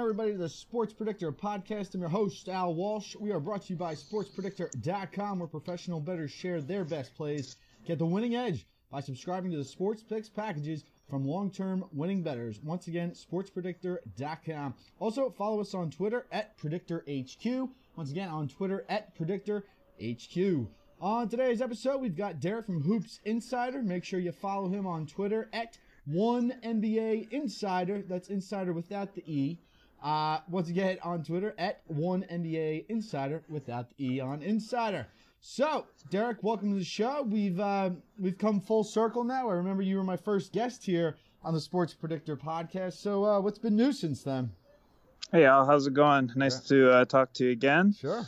Everybody, to the Sports Predictor podcast. I'm your host, Al Walsh. We are brought to you by SportsPredictor.com, where professional bettors share their best plays. Get the winning edge by subscribing to the Sports Picks packages from long-term winning bettors. Once again, SportsPredictor.com. Also, follow us on Twitter at PredictorHQ. Once again, on Twitter at PredictorHQ. On today's episode, we've got Derek from Hoops Insider. Make sure you follow him on Twitter at one NBA Insider. That's Insider without the E. Uh, once again, on Twitter at one NBA Insider without the E on Insider. So, Derek, welcome to the show. We've uh, we've come full circle now. I remember you were my first guest here on the Sports Predictor podcast. So, uh, what's been new since then? Hey Al, how's it going? Nice to uh, talk to you again. Sure.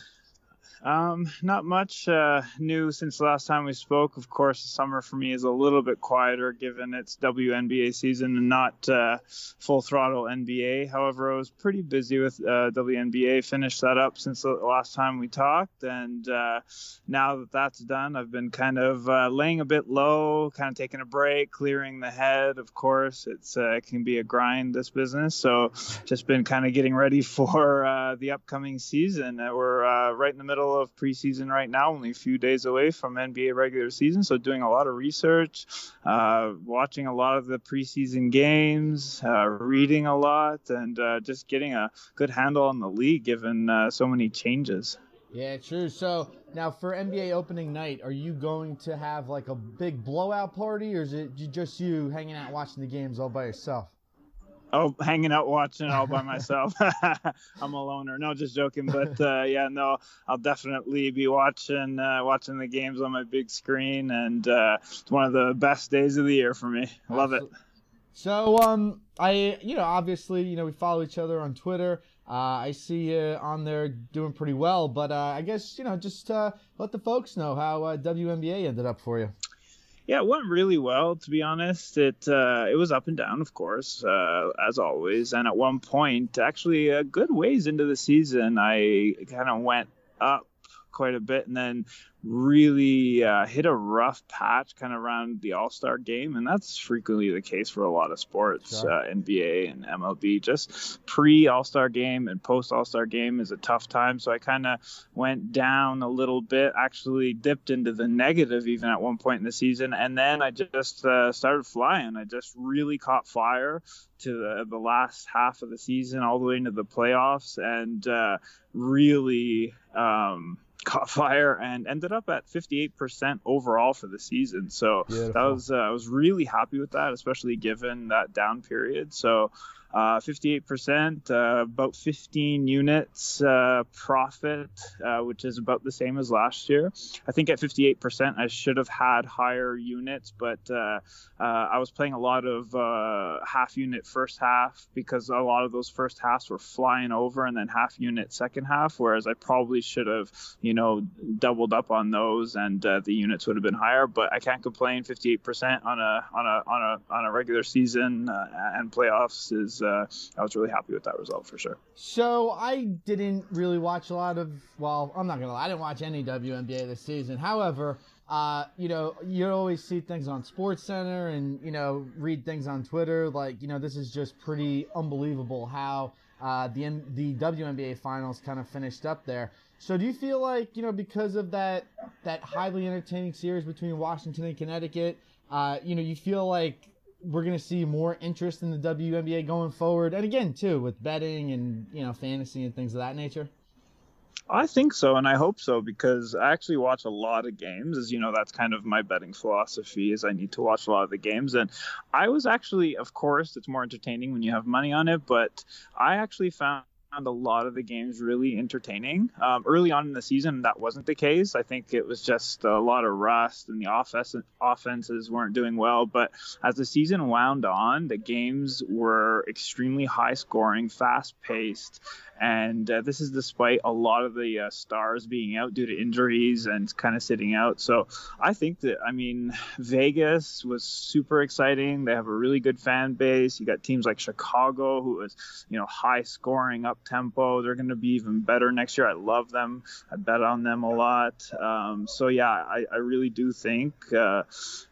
Um, not much uh, new since the last time we spoke. Of course, the summer for me is a little bit quieter given it's WNBA season and not uh, full throttle NBA. However, I was pretty busy with uh, WNBA. Finished that up since the last time we talked, and uh, now that that's done, I've been kind of uh, laying a bit low, kind of taking a break, clearing the head. Of course, it's uh, it can be a grind this business, so just been kind of getting ready for the upcoming season. we're right in the middle of preseason right now, only a few days away from NBA regular season. So doing a lot of research, uh, watching a lot of the preseason games, uh, reading a lot, and uh, just getting a good handle on the league given uh, so many changes. Yeah, true. So now for NBA opening night, are you going to have like a big blowout party, or is it just you hanging out watching the games all by yourself? Oh, hanging out watching all by myself. I'm a loner. No, just joking. But uh, yeah, no, I'll definitely be watching uh, watching the games on my big screen, and uh, it's one of the best days of the year for me. Love it. So, um, I, you know, obviously, you know, we follow each other on Twitter. Uh, I see you on there doing pretty well, but uh, I guess you know, just uh, let the folks know how uh, WNBA ended up for you. Yeah, it went really well. To be honest, it uh, it was up and down, of course, uh, as always. And at one point, actually, a good ways into the season, I kind of went up quite a bit, and then really uh, hit a rough patch kind of around the All Star game, and that's frequently the case for a lot of sports, sure. uh, NBA and MLB. Just pre All Star game and post All Star game is a tough time, so I kind of went down a little bit, actually dipped into the negative even at one point in the season, and then I just uh, started flying. I just really caught fire to the, the last half of the season, all the way into the playoffs, and uh, really. Um, caught fire and ended up at 58% overall for the season. So Beautiful. that was uh, I was really happy with that, especially given that down period. So uh, 58%, uh, about 15 units uh, profit, uh, which is about the same as last year. I think at 58%, I should have had higher units, but uh, I was playing a lot of half unit first half because a lot of those first halves were flying over and then half unit second half, whereas I probably should have, you know, doubled up on those and the units would have been higher. But I can't complain. 58% on a on a on a on a regular season and playoffs is uh, I was really happy with that result for sure. So I didn't really watch a lot of. Well, I'm not gonna lie, I didn't watch any WNBA this season. However, uh, you know, you always see things on Sports Center and you know read things on Twitter. Like you know, this is just pretty unbelievable how uh, the the WNBA finals kind of finished up there. So do you feel like you know because of that that highly entertaining series between Washington and Connecticut, uh, you know, you feel like we're going to see more interest in the WNBA going forward, and again too with betting and you know fantasy and things of that nature. I think so, and I hope so because I actually watch a lot of games. As you know, that's kind of my betting philosophy is I need to watch a lot of the games. And I was actually, of course, it's more entertaining when you have money on it, but I actually found found a lot of the games really entertaining. Um, early on in the season, that wasn't the case. I think it was just a lot of rust and the offense, offenses weren't doing well. But as the season wound on, the games were extremely high scoring, fast paced, and uh, this is despite a lot of the uh, stars being out due to injuries and kind of sitting out. So I think that I mean Vegas was super exciting. They have a really good fan base. You got teams like Chicago, who is you know high scoring, up tempo. They're going to be even better next year. I love them. I bet on them a lot. Um, so yeah, I, I, really do think uh,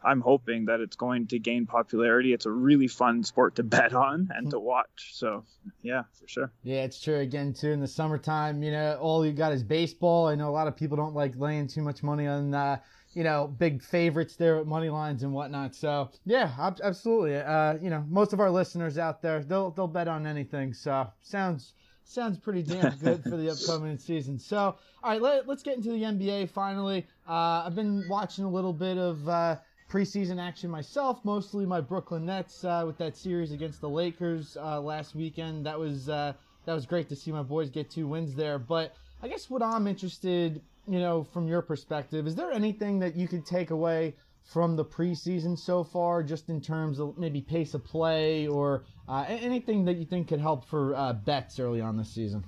I'm hoping that it's going to gain popularity. It's a really fun sport to bet on and to watch. So yeah, for sure. Yeah, it's true. Again, too in the summertime, you know, all you got is baseball. I know a lot of people don't like laying too much money on. Uh, you know, big favorites there at money lines and whatnot. So yeah, absolutely. Uh, you know, most of our listeners out there, they'll they'll bet on anything. So sounds sounds pretty damn good for the upcoming season. So all right, let, us get into the NBA finally. Uh, I've been watching a little bit of uh, preseason action myself, mostly my Brooklyn Nets uh, with that series against the Lakers uh, last weekend. That was uh, that was great to see my boys get two wins there. But I guess what I'm interested you know, from your perspective, is there anything that you could take away from the preseason so far, just in terms of maybe pace of play or uh, anything that you think could help for uh, bets early on this season?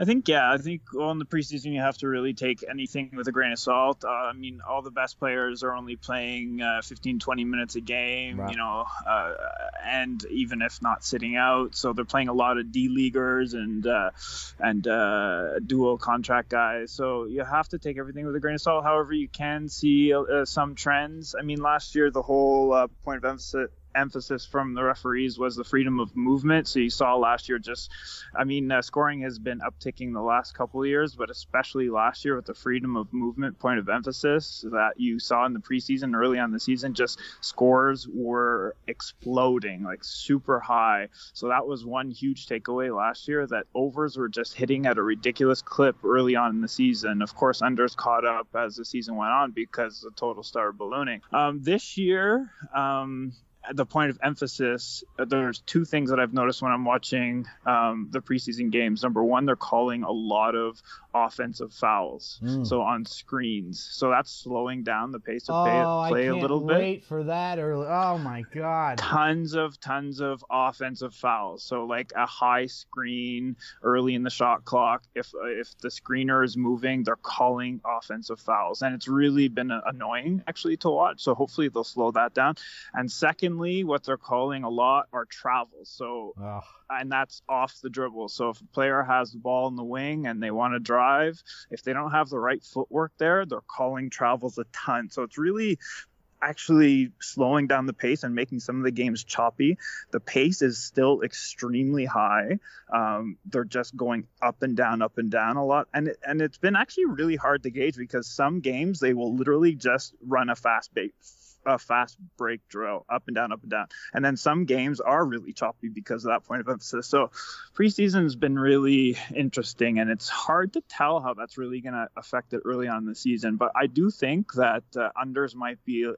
I think yeah, I think well in the preseason you have to really take anything with a grain of salt. Uh, I mean, all the best players are only playing uh, 15, 20 minutes a game, right. you know, uh, and even if not sitting out, so they're playing a lot of D leaguers and uh, and uh, dual contract guys. So you have to take everything with a grain of salt. However, you can see uh, some trends. I mean, last year the whole point of emphasis emphasis from the referees was the freedom of movement. So you saw last year just, I mean, uh, scoring has been upticking the last couple years, but especially last year with the freedom of movement point of emphasis that you saw in the preseason, early on the season, just scores were exploding, like super high. So that was one huge takeaway last year that overs were just hitting at a ridiculous clip early on in the season. Of course, unders caught up as the season went on because the total started ballooning. Um, this year, um, the point of emphasis, uh, there's two things that I've noticed when I'm watching um, the preseason games. Number one, they're calling a lot of offensive fouls, mm. so on screens. So that's slowing down the pace of oh, play, a little bit. Wait for that early. Oh my god! Tons of tons of offensive fouls. So like a high screen early in the shot clock. If if the screener is moving, they're calling offensive fouls, and it's really been annoying actually to watch. So hopefully they'll slow that down. And secondly, what they're calling a lot are travels. So. Ugh and that's off the dribble. So if a player has the ball in the wing and they want to drive, if they don't have the right footwork there, they're calling travels a ton. So it's really actually slowing down the pace and making some of the games choppy. The pace is still extremely high. Um, they're just going up and down, up and down a lot, and it, and it's been actually really hard to gauge because some games they will literally just run a fast bait a fast break drill up and down, up and down. And then some games are really choppy because of that point of emphasis. So preseason has been really interesting, and it's hard to tell how that's really going to affect it early on in the season. But I do think that uh, unders might be a,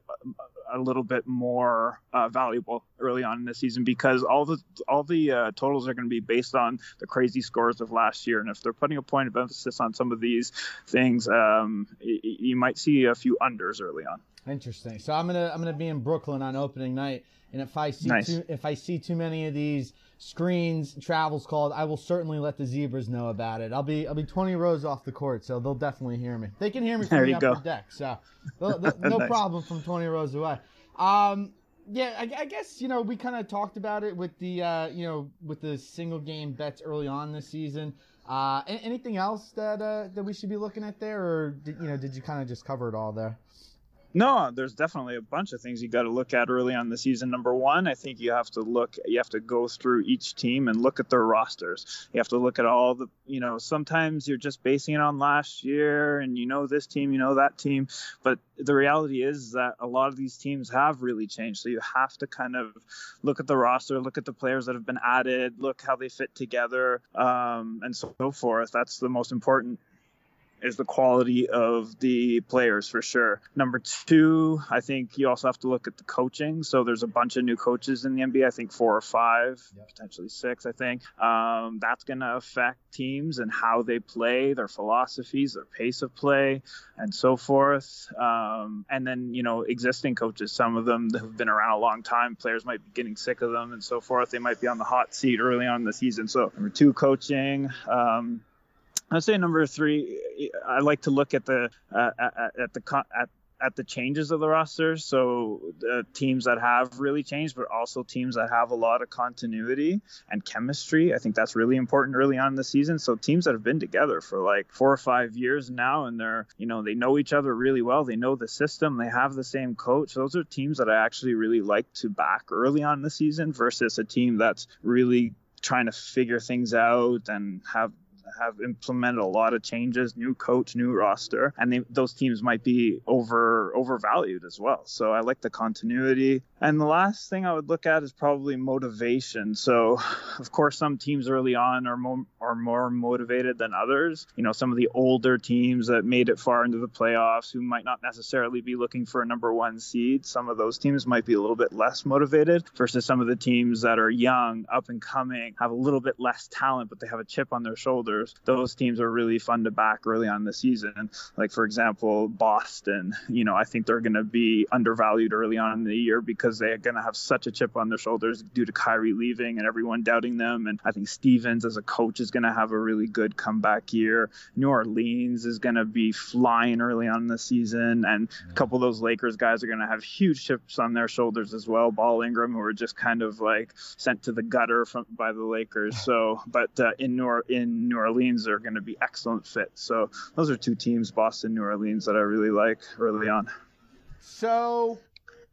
a little bit more uh, valuable early on in the season because all the all the uh, totals are going to be based on the crazy scores of last year. And if they're putting a point of emphasis on some of these things, um, you might see a few unders early on. Interesting. So I'm gonna I'm gonna be in Brooklyn on opening night, and if I see nice. too, if I see too many of these screens travels called, I will certainly let the zebras know about it. I'll be I'll be 20 rows off the court, so they'll definitely hear me. They can hear me from there the upper go. deck, so no nice. problem from 20 rows away. Um, yeah, I, I, guess you know we kind of talked about it with the uh, you know with the single game bets early on this season. Uh, anything else that uh, that we should be looking at there, or did, you know did you kind of just cover it all there? No, there's definitely a bunch of things you got to look at early on the season. Number one, I think you have to look, you have to go through each team and look at their rosters. You have to look at all the, you know, sometimes you're just basing it on last year and you know this team, you know that team. But the reality is that a lot of these teams have really changed. So you have to kind of look at the roster, look at the players that have been added, look how they fit together, um, and so forth. That's the most important is the quality of the players for sure. Number two, I think you also have to look at the coaching. So there's a bunch of new coaches in the NBA. I think four or five, yep. potentially six. I think um, that's going to affect teams and how they play, their philosophies, their pace of play, and so forth. Um, and then you know existing coaches, some of them have been around a long time. Players might be getting sick of them and so forth. They might be on the hot seat early on in the season. So number two, coaching. Um, I'd say number three. I like to look at the uh, at, at the at at the changes of the roster. So the teams that have really changed, but also teams that have a lot of continuity and chemistry. I think that's really important early on in the season. So teams that have been together for like four or five years now, and they're you know they know each other really well. They know the system. They have the same coach. Those are teams that I actually really like to back early on in the season versus a team that's really trying to figure things out and have have implemented a lot of changes, new coach, new roster, and they, those teams might be over overvalued as well. So I like the continuity. And the last thing I would look at is probably motivation. So, of course, some teams early on are more are more motivated than others. You know, some of the older teams that made it far into the playoffs who might not necessarily be looking for a number one seed. Some of those teams might be a little bit less motivated versus some of the teams that are young, up and coming, have a little bit less talent, but they have a chip on their those teams are really fun to back early on the season. Like for example, Boston, you know, I think they're going to be undervalued early on in the year because they're going to have such a chip on their shoulders due to Kyrie leaving and everyone doubting them. And I think Stevens as a coach is going to have a really good comeback year. New Orleans is going to be flying early on in the season, and a couple of those Lakers guys are going to have huge chips on their shoulders as well. Ball Ingram, who are just kind of like sent to the gutter from by the Lakers. So, but uh, in New in New Orleans Orleans are going to be excellent fits. So those are two teams, Boston, New Orleans, that I really like early on. So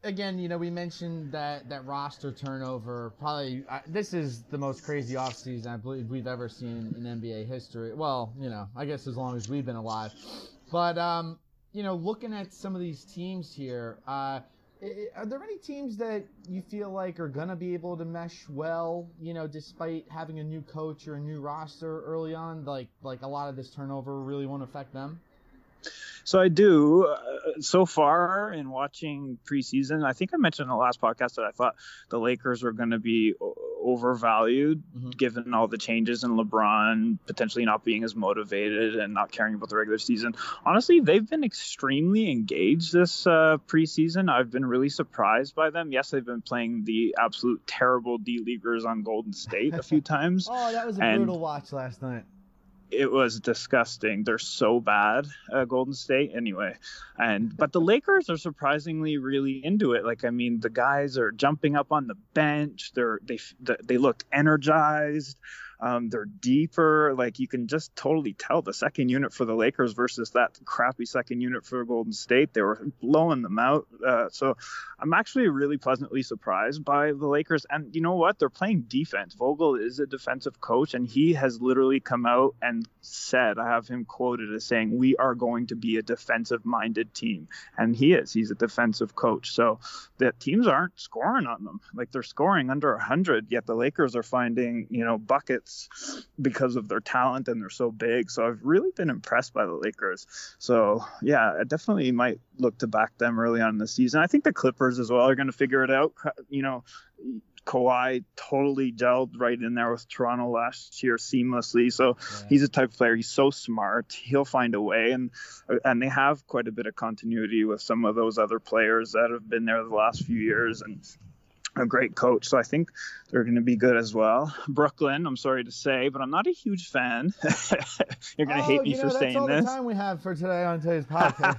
again, you know, we mentioned that that roster turnover. Probably uh, this is the most crazy offseason I believe we've ever seen in NBA history. Well, you know, I guess as long as we've been alive. But um, you know, looking at some of these teams here, uh, are there any teams that you feel like are gonna be able to mesh well? You know, despite having a new coach or a new roster early on, like like a lot of this turnover really won't affect them. So I do. Uh, so far in watching preseason, I think I mentioned in the last podcast that I thought the Lakers were going to be overvalued mm-hmm. given all the changes in LeBron potentially not being as motivated and not caring about the regular season. Honestly, they've been extremely engaged this uh, preseason. I've been really surprised by them. Yes, they've been playing the absolute terrible D leaguers on Golden State a few times. oh, that was a and, brutal watch last night it was disgusting. They're so bad, uh, Golden State. Anyway, and but the Lakers are surprisingly really into it. Like I mean, the guys are jumping up on the bench. They're they they look energized. Um, they're deeper. Like you can just totally tell the second unit for the Lakers versus that crappy second unit for Golden State. They were blowing them out. Uh, so I'm actually really pleasantly surprised by the Lakers. And you know what? They're playing defense. Vogel is a defensive coach, and he has literally come out and said, I have him quoted as saying, "We are going to be a defensive-minded team," and he is. He's a defensive coach. So the teams aren't scoring on them. Like they're scoring under 100, yet the Lakers are finding you know buckets because of their talent and they're so big. So I've really been impressed by the Lakers. So yeah, I definitely might look to back them early on in the season. I think the Clippers as well are going to figure it out. You know, Kawhi totally gelled right in there with Toronto last year seamlessly. So yeah. he's a type of player. He's so smart. He'll find a way, and and they have quite a bit of continuity with some of those other players that have been there the last few years. And a great coach. So I think they're going to be good as well. Brooklyn, I'm sorry to say, but I'm not a huge fan. You're going to oh, hate me know, for saying this. That's all the time we have for today on today's podcast.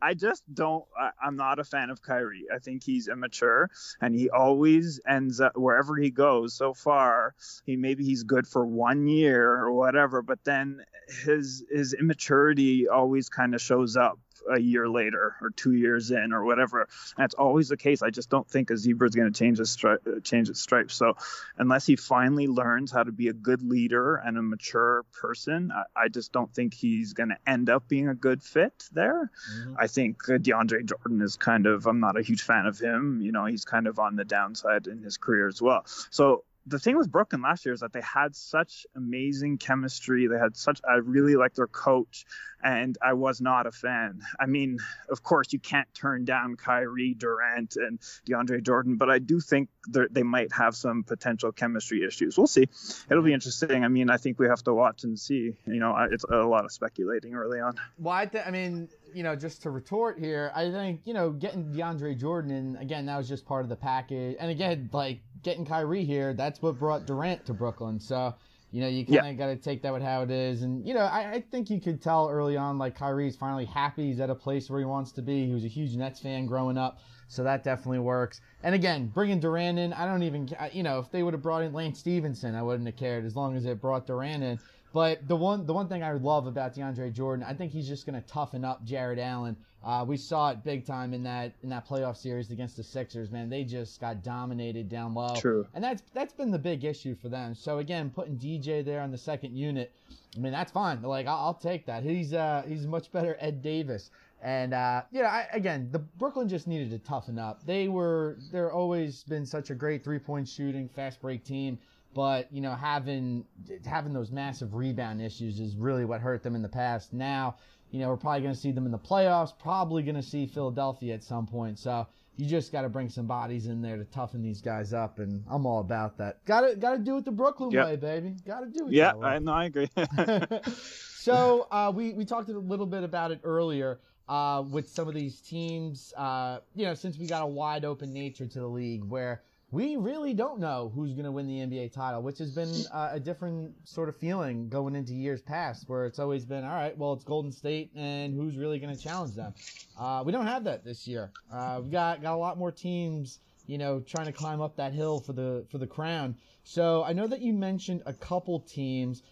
I just don't. I, I'm not a fan of Kyrie. I think he's immature, and he always ends up wherever he goes. So far, he maybe he's good for one year or whatever, but then his his immaturity always kind of shows up a year later or two years in or whatever. That's always the case. I just don't think a zebra is going to change its stri- uh, change its stripes. So unless he finally learns how to be a good leader and a mature person, I, I just don't think he's going to end up being a good fit there. Mm-hmm. I think uh, DeAndre Jordan is kind of. I'm not a huge fan of him. You know, he's kind of on the downside in his career as well. So the thing with Brooklyn last year is that they had such amazing chemistry. They had such I really like their coach, and I was not a fan. I mean, of course, you can't turn down Kyrie, Durant, and DeAndre Jordan, but I do think they might have some potential chemistry issues. We'll see. It'll be interesting. I mean, I think we have to watch and see. You know, it's a lot of speculating early on. Well, I, th- I mean, you know, just to retort here, I think you know getting DeAndre Jordan and again that was just part of the package, and again like getting Kyrie here, that's what brought Durant to Brooklyn. So you know, you kind of yeah. got to take that with how it is. And, you know, I, I, think you could tell early on, like, Kyrie's finally happy. He's at a place where he wants to be. He was a huge Nets fan growing up. So that definitely works. And again, bringing Durant in, I don't even, you know, if they would have brought in Lance Stephenson, I wouldn't have cared as long as it brought Durant in. But the one the one thing I love about DeAndre Jordan, I think he's just going to toughen up Jarrett Allen. Uh, we saw it big time in that in that playoff series against the Sixers. Man, they just got dominated down low. True. And that's that's been the big issue for them. So again, putting DJ there on the second unit, I mean that's fine. Like I'll, I'll take that. He's uh he's much better Ed Davis. And uh, you know, I, again, the Brooklyn just needed to toughen up. They were they're always been such a great three point shooting, fast break team but you know having having those massive rebound issues is really what hurt them in the past. Now, you know, we're probably going to see them in the playoffs, probably going to see Philadelphia at some point. So you just got to bring some bodies in there to toughen these guys up, and I'm all about that. Got to got to do it the Brooklyn yep. way, baby. Got to do it. Yeah, I know, I agree. so uh, we we talked a little bit about it earlier. Uh, with some of these teams, uh, you know, since we got a wide open nature to the league where we really don't know who's going to win the NBA title, which has been uh, a different sort of feeling going into years past, where it's always been, all right, well, it's Golden State, and who's really going to challenge them? Uh, we don't have that this year. Uh, we've got got a lot more teams, you know, trying to climb up that hill for the for the crown. So I know that you mentioned a couple teams.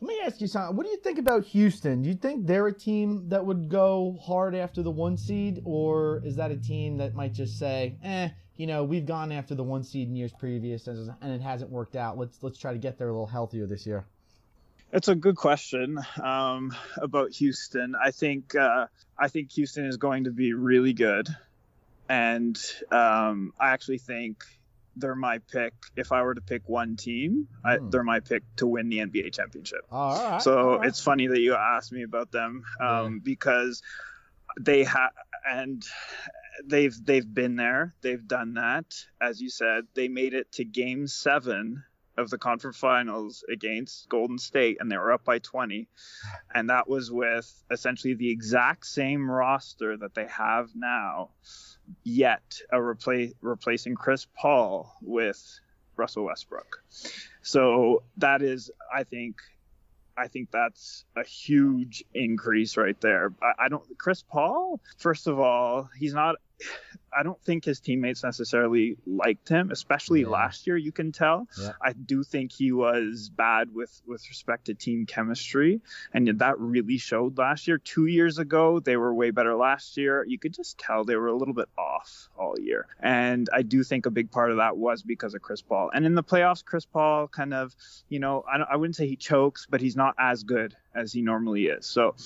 Let me ask you something. What do you think about Houston? Do you think they're a team that would go hard after the one seed, or is that a team that might just say, eh? You know, we've gone after the one seed in years previous and it hasn't worked out. Let's let's try to get there a little healthier this year. It's a good question um, about Houston. I think uh, I think Houston is going to be really good, and um, I actually think they're my pick. If I were to pick one team, mm. I, hmm. they're my pick to win the NBA championship. all right. So all right. it's funny that you asked me about them um, yeah. because they have and they've they've been there. They've done that. As you said, they made it to Game Seven of the conference finals against Golden State, and they were up by 20, and that was with essentially the exact same roster that they have now, yet a replacing Chris Paul with Russell Westbrook. So that is, I think, I think that's a huge increase right there. I, I, don't. Chris Paul, first of all, he's not I don't think his teammates necessarily liked him, especially yeah. last year. You can tell. Yeah. I do think he was bad with with respect to team chemistry, and that really showed last year. Two years ago, they were way better. Last year, you could just tell they were a little bit off all year, and I do think a big part of that was because of Chris Paul. And in the playoffs, Chris Paul kind of, you know, I, I wouldn't say he chokes, but he's not as good as he normally is. So,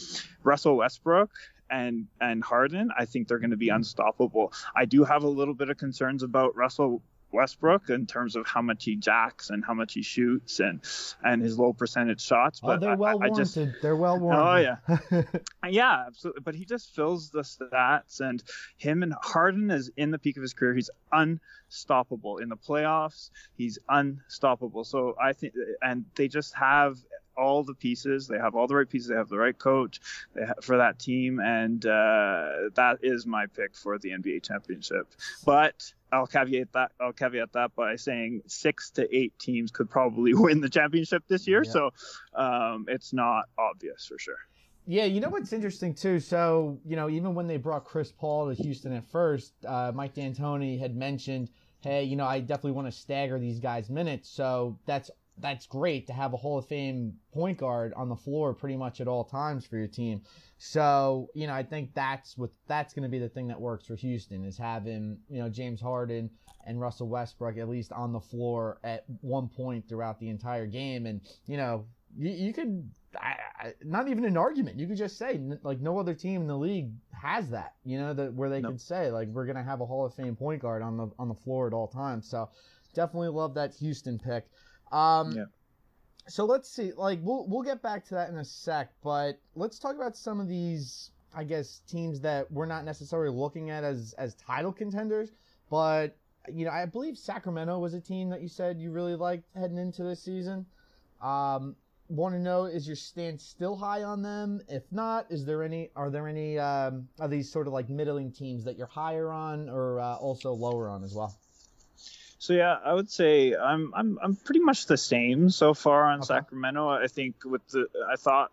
Russell Westbrook and and Harden, I think they're going to be mm-hmm. unstoppable. I do have a little bit of concerns about Russell Westbrook in terms of how much he jacks and how much he shoots and and his low percentage shots. Oh, but oh, they're well I, warranted. I just, they're well warranted. Oh yeah, yeah, absolutely. But he just fills the stats, and him and Harden is in the peak of his career. He's unstoppable in the playoffs. He's unstoppable. So I think, and they just have all the pieces. They have all the right pieces. They have the right coach for that team, and uh, that is my pick for the NBA championship. But I'll caveat that. I'll caveat that by saying six to eight teams could probably win the championship this year. Yeah. So um, it's not obvious for sure. Yeah, you know what's interesting too. So you know, even when they brought Chris Paul to Houston at first, uh, Mike D'Antoni had mentioned, "Hey, you know, I definitely want to stagger these guys' minutes." So that's that's great to have a Hall of Fame point guard on the floor pretty much at all times for your team. So, you know, I think that's what that's going to be the thing that works for Houston is having, you know, James Harden and Russell Westbrook at least on the floor at one point throughout the entire game. And, you know, you, you could, I, I, not even an argument. You could just say, like, no other team in the league has that, you know, that where they nope. could say, like, we're going to have a Hall of Fame point guard on the, on the floor at all times. So definitely love that Houston pick. Um, yeah. So let's see. Like we'll we'll get back to that in a sec, but let's talk about some of these. I guess teams that we're not necessarily looking at as as title contenders, but you know I believe Sacramento was a team that you said you really liked heading into this season. Um, want to know is your stance still high on them? If not, is there any are there any um, are these sort of like middling teams that you're higher on or uh, also lower on as well? So yeah, I would say I'm I'm I'm pretty much the same so far on okay. Sacramento. I think with the I thought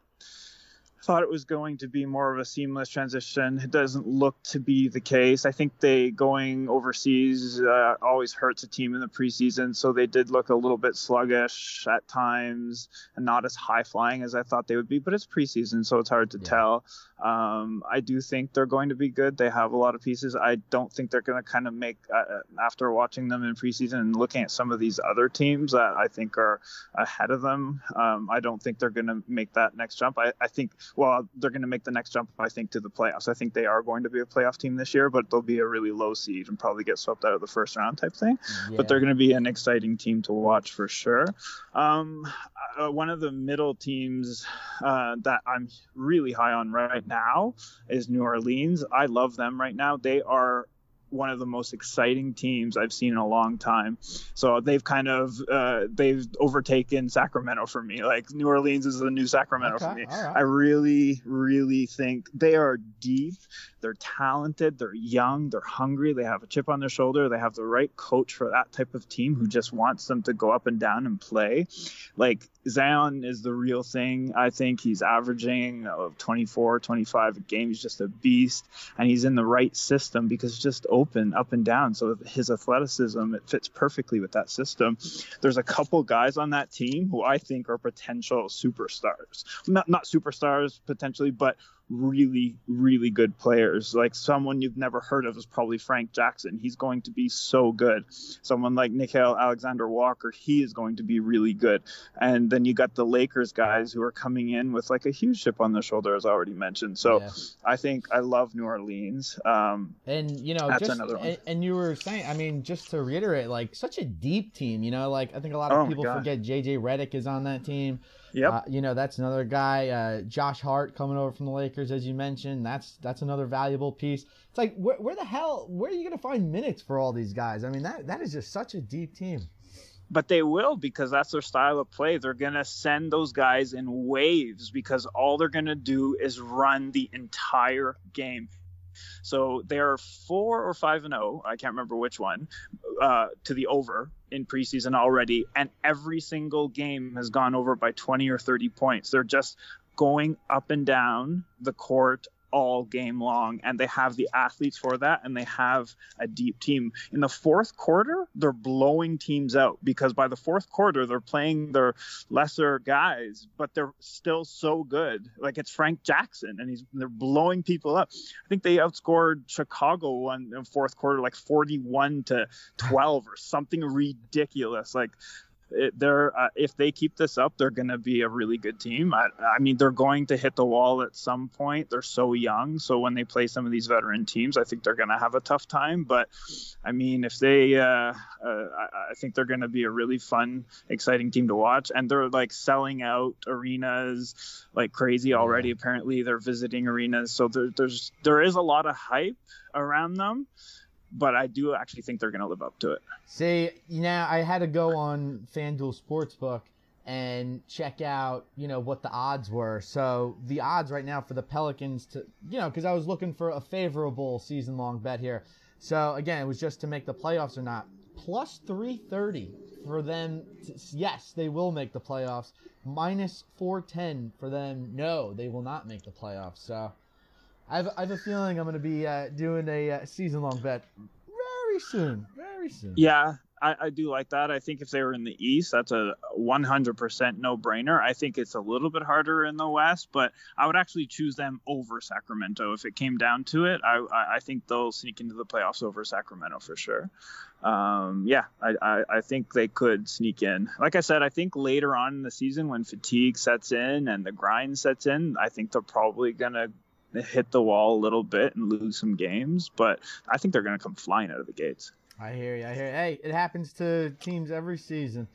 thought it was going to be more of a seamless transition. It doesn't look to be the case. I think they going overseas uh, always hurts a team in the preseason, so they did look a little bit sluggish at times and not as high flying as I thought they would be. But it's preseason, so it's hard to yeah. tell. Um, I do think they're going to be good. They have a lot of pieces. I don't think they're going to kind of make uh, uh, after watching them in preseason and looking at some of these other teams that I think are ahead of them. Um, I don't think they're going to make that next jump. I, I think well, they're going to make the next jump, I think, to the playoffs. I think they are going to be a playoff team this year, but they'll be a really low seed and probably get swept out of the first round type thing. Yeah. But they're going to be an exciting team to watch for sure. Um, uh, one of the middle teams uh, that I'm really high on right now is New Orleans. I love them right now. They are one of the most exciting teams I've seen in a long time. So they've kind of uh, they've overtaken Sacramento for me. Like New Orleans is the new Sacramento okay, for me. Right. I really, really think they are deep. They're talented. They're young. They're hungry. They have a chip on their shoulder. They have the right coach for that type of team who just wants them to go up and down and play. Like Zion is the real thing. I think he's averaging uh, 24, 25 a game. He's just a beast, and he's in the right system because just open up and down. So his athleticism it fits perfectly with that system. There's a couple guys on that team who I think are potential superstars. Not not superstars potentially, but really, really good players. Like someone you've never heard of is probably Frank Jackson. He's going to be so good. Someone like Nickeil Alexander Walker, he is going to be really good. And then you got the Lakers guys who are coming in with like a huge chip on their shoulder, as I already mentioned. So yeah. I think I love New Orleans. Um, and you know, just, and, and, you were saying, I mean, just to reiterate, like such a deep team. You know, like I think a lot of oh people forget JJ Redick is on that team. Yep. Uh, you know, that's another guy. Uh, Josh Hart coming over from the Lakers, as you mentioned. That's that's another valuable piece. It's like where, where the hell where are you going to find minutes for all these guys? I mean, that that is just such a deep team. But they will because that's their style of play. They're going to send those guys in waves because all they're going to do is run the entire game. So they're four or five and zero. Oh, I can't remember which one uh, to the over in preseason already, and every single game has gone over by 20 or 30 points. They're just going up and down the court all game long and they have the athletes for that and they have a deep team. In the fourth quarter they're blowing teams out because by the fourth quarter they're playing their lesser guys but they're still so good. Like it's frank jackson and he's they're blowing people up. I think they outscored chicago one in fourth quarter like 41 to 12 or something ridiculous. Like it, they're uh, if they keep this up, they're going to be a really good team. I, I, mean, they're going to hit the wall at some point. They're so young, so when they play some of these veteran teams, I think they're going to have a tough time. But I mean, if they, uh, uh, I, I, think they're going to be a really fun, exciting team to watch. And they're like selling out arenas like crazy already. Apparently, they're visiting arenas, so there, there's there is a lot of hype around them but I do actually think they're going to live up to it. See, now I had to go on FanDuel Sportsbook and check out, you know, what the odds were. So the odds right now for the Pelicans to, you know, because I was looking for a favorable season long bet here. So again, it was just to make the playoffs or not. Plus 330 for them. To, yes, they will make the playoffs. Minus 410 for them. No, they will not make the playoffs. So I have, I have a feeling I'm going to be uh, doing a uh, season long bet very soon. Very soon. Yeah, I, I, do like that. I think if they were in the East, that's a 100% no brainer. I think it's a little bit harder in the West, but I would actually choose them over Sacramento if it came down to it. I, I think they'll sneak into the playoffs over Sacramento for sure. Um, yeah, I, I, I, think they could sneak in. Like I said, I think later on in the season when fatigue sets in and the grind sets in, I think they're probably going to hit the wall a little bit and lose some games, but I think they're going to come flying out of the gates. I hear you. I hear. You. Hey, it happens to teams every season.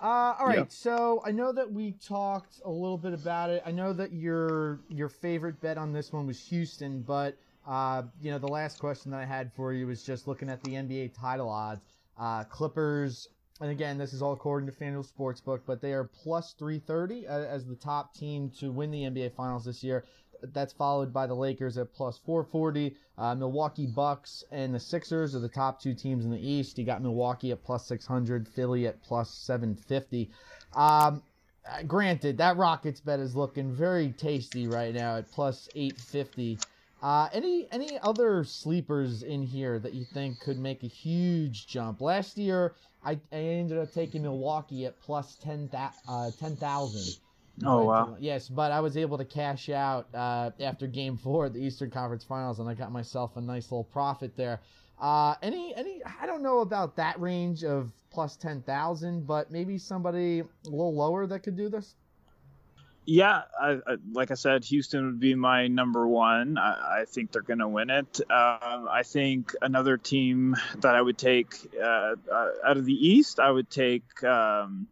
Uh, all right, yep. so I know that we talked a little bit about it. I know that your your favorite bet on this one was Houston, but uh, you know the last question that I had for you was just looking at the NBA title odds. Uh, Clippers, and again, this is all according to FanDuel Sportsbook, but they are plus 330 as the top team to win the NBA Finals this year. That's followed by the Lakers at plus 440. Uh, Milwaukee Bucks and the Sixers are the top two teams in the East. You got Milwaukee at plus 600, Philly at plus 750. Um, granted, that Rockets bet is looking very tasty right now at plus 850. Uh, any any other sleepers in here that you think could make a huge jump? Last year, I, I ended up taking Milwaukee at plus 10,000. 10, uh, 10, Oh wow! Yes, but I was able to cash out uh, after Game Four of the Eastern Conference Finals, and I got myself a nice little profit there. Uh, any any I don't know about that range of plus ten thousand, but maybe somebody a little lower that could do this. Yeah, I, I, like I said, Houston would be my number one. I, I think they're going to win it. Um, I think another team that I would take uh, uh, out of the East, I would take. Um,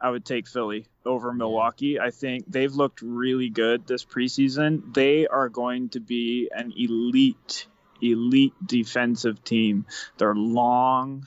I would take Philly over Milwaukee. I think they've looked really good this preseason. They are going to be an elite, elite defensive team. They're long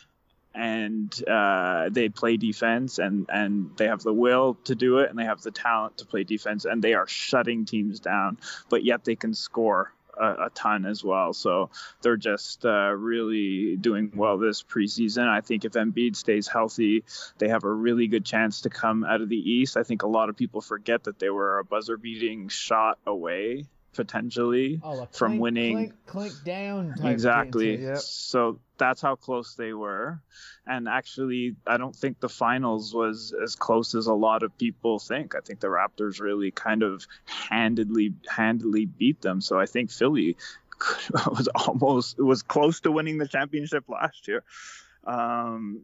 and uh, they play defense and, and they have the will to do it and they have the talent to play defense and they are shutting teams down, but yet they can score a, a ton as well. So they're just uh, really doing well this preseason. I think if Embiid stays healthy, they have a really good chance to come out of the East. I think a lot of people forget that they were a buzzer beating shot away potentially oh, from winning clink, clink down exactly. yep. so that's how close they were. And actually i don't think the finals was as close as a lot of people think. I think the raptors really kind of handedly handedly beat them. So i think philly was almost was close to winning the championship last year. Um,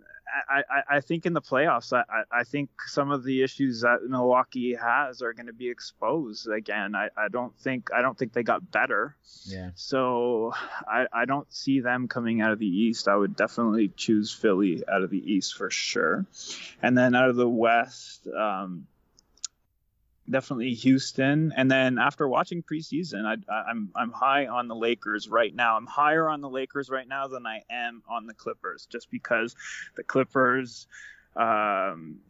I, I, think in the playoffs, I, I think some of the issues that Milwaukee has are going to be exposed again. I, I don't think I don't think they got better. Yeah. So I, I don't see them coming out of the East. I would definitely choose Philly out of the East for sure, and then out of the West. Um, definitely Houston. And then after watching preseason, I, I'm I'm high on the Lakers right now. I'm higher on the Lakers right now than I am on the Clippers, just because the Clippers. Um,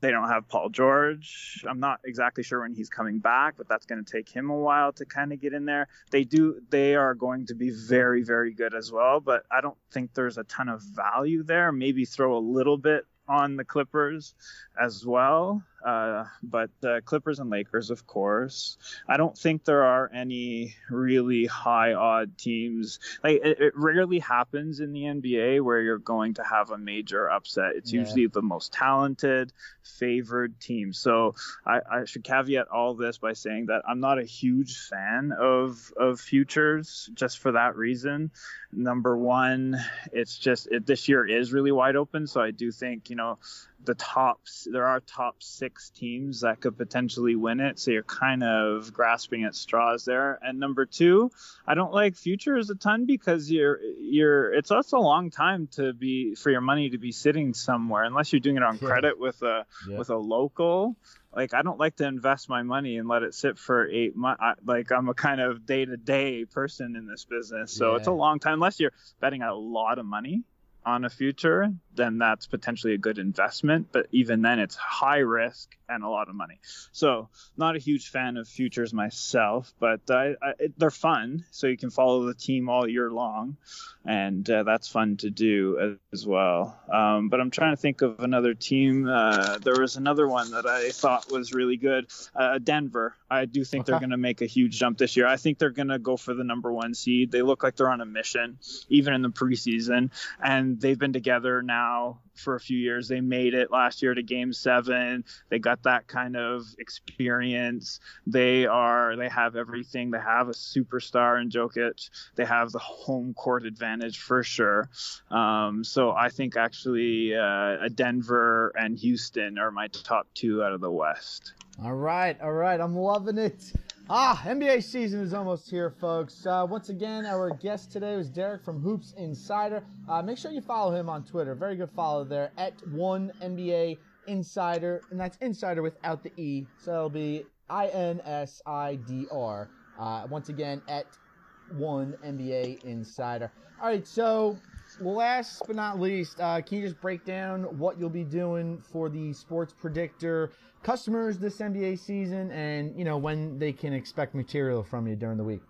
they don't have Paul George. I'm not exactly sure when he's coming back, but that's going to take him a while to kind of get in there. They do they are going to be very very good as well, but I don't think there's a ton of value there. Maybe throw a little bit on the Clippers as well. Uh, but uh, Clippers and Lakers, of course. I don't think there are any really high odd teams. Like it, it, rarely happens in the NBA where you're going to have a major upset. It's yeah. usually the most talented, favored team. So I, I, should caveat all this by saying that I'm not a huge fan of of futures just for that reason. Number one, it's just it, this year is really wide open. So I do think you know the tops there are top six teams that could potentially win it so you're kind of grasping at straws there and number two i don't like futures a ton because you're you're it's also a long time to be for your money to be sitting somewhere unless you're doing it on credit with a yeah. with a local like I don't like to invest my money and let it sit for eight months. Like I'm a kind of day to day person in this business, so yeah. it's a long time unless you're betting a lot of money on a future, then that's potentially a good investment. But even then, it's high risk and a lot of money. So, not a huge fan of futures myself, but I, I, they're fun. So you can follow the team all year long, and uh, that's fun to do as well. Um, but I'm trying to think of another team. Uh, there was another one that I thought was really good. Uh, Denver. I do think okay. they're going to make a huge jump this year. I think they're going to go for the number one seed. They look like they're on a mission, even in the preseason, and they've been together now for a few years. They made it last year to Game Seven. They got that kind of experience. They are they have everything. They have a superstar in Jokic. They have the home court advantage for sure. Um, so I think actually uh, Denver and Houston are my top two out of the West. All right, all right. I'm loving it. Ah, NBA season is almost here, folks. Uh, once again, our guest today was Derek from Hoops Insider. Uh, make sure you follow him on Twitter. Very good follow there at one NBA Insider, and that's Insider without the E. So it'll be I N S I D R. Uh, once again, at one NBA Insider. All right, so last but not least, uh, can you just break down what you'll be doing for the Sports Predictor customers this NBA season, and you know when they can expect material from you during the week?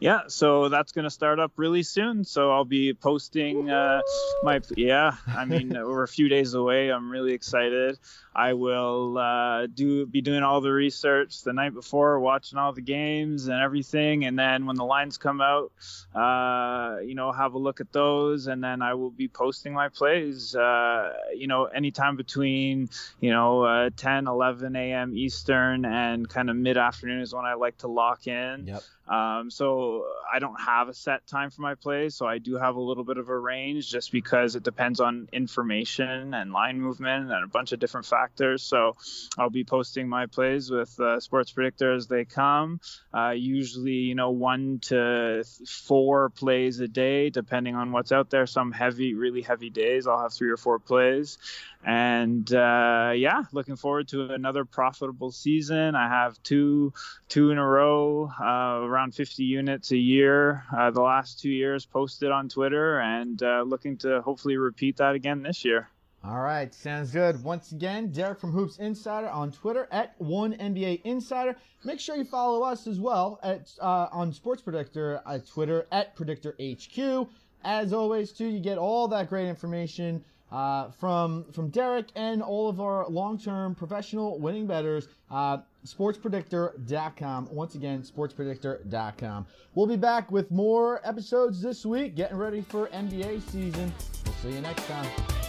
Yeah, so that's going to start up really soon. So I'll be posting uh, my yeah. I mean, we're a few days away. I'm really excited. I will uh, do be doing all the research the night before, watching all the games and everything, and then when the lines come out, uh, you know, have a look at those, and then I will be posting my plays. Uh, you know, anytime between you know uh, 10, 11 a.m. Eastern and kind of mid afternoon is when I like to lock in. Yep. Um, so I don't have a set time for my plays, so I do have a little bit of a range just because it depends on information and line movement and a bunch of different factors. So I'll be posting my plays with uh, Sports Predictor as they come. Uh, usually, you know, one to four plays a day, depending on what's out there. Some heavy, really heavy days, I'll have three or four plays. And uh, yeah, looking forward to another profitable season. I have two two in a row, uh, around 50 units a year. Uh, the last two years posted on Twitter, and uh, looking to hopefully repeat that again this year. All right, sounds good. Once again, Derek from Hoops Insider on Twitter at one NBA Insider. Make sure you follow us as well at uh, on Sports Predictor at Twitter at Predictor HQ. As always, too, you get all that great information uh, from from Derek and all of our long-term professional winning bettors. Uh, sportspredictor.com. Once again, sportspredictor.com. We'll be back with more episodes this week, getting ready for NBA season. We'll see you next time.